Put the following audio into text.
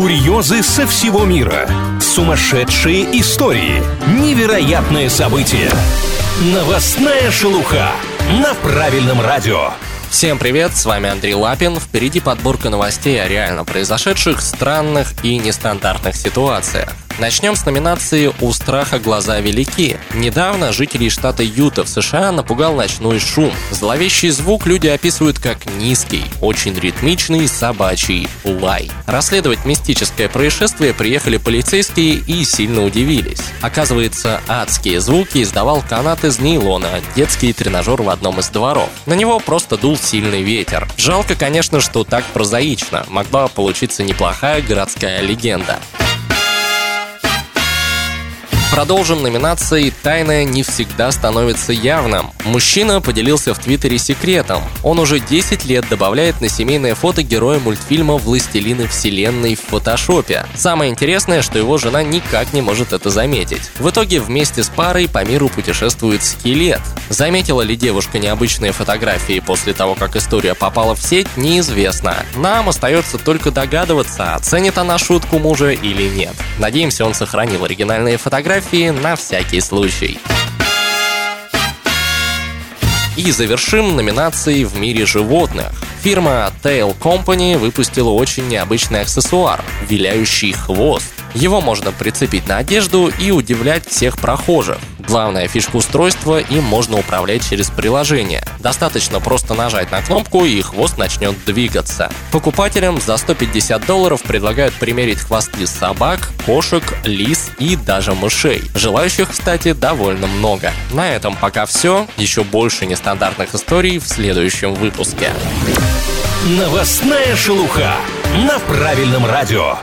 Курьезы со всего мира. Сумасшедшие истории. Невероятные события. Новостная шелуха на правильном радио. Всем привет, с вами Андрей Лапин. Впереди подборка новостей о реально произошедших странных и нестандартных ситуациях. Начнем с номинации «У страха глаза велики». Недавно жителей штата Юта в США напугал ночной шум. Зловещий звук люди описывают как низкий, очень ритмичный собачий лай. Расследовать мистическое происшествие приехали полицейские и сильно удивились. Оказывается, адские звуки издавал канат из нейлона, детский тренажер в одном из дворов. На него просто дул сильный ветер. Жалко, конечно, что так прозаично. Могла получиться неплохая городская легенда. Продолжим номинацией «Тайное не всегда становится явным». Мужчина поделился в Твиттере секретом. Он уже 10 лет добавляет на семейное фото героя мультфильма «Властелины вселенной» в фотошопе. Самое интересное, что его жена никак не может это заметить. В итоге вместе с парой по миру путешествует скелет. Заметила ли девушка необычные фотографии после того, как история попала в сеть, неизвестно. Нам остается только догадываться, оценит она шутку мужа или нет. Надеемся, он сохранил оригинальные фотографии фотографии на всякий случай. И завершим номинацией в мире животных. Фирма Tail Company выпустила очень необычный аксессуар – виляющий хвост. Его можно прицепить на одежду и удивлять всех прохожих. Главная фишка устройства – им можно управлять через приложение. Достаточно просто нажать на кнопку и хвост начнет двигаться. Покупателям за 150 долларов предлагают примерить хвосты собак, кошек, лис и даже мышей. Желающих, кстати, довольно много. На этом пока все. Еще больше нестандартных историй в следующем выпуске. Новостная шелуха на правильном радио.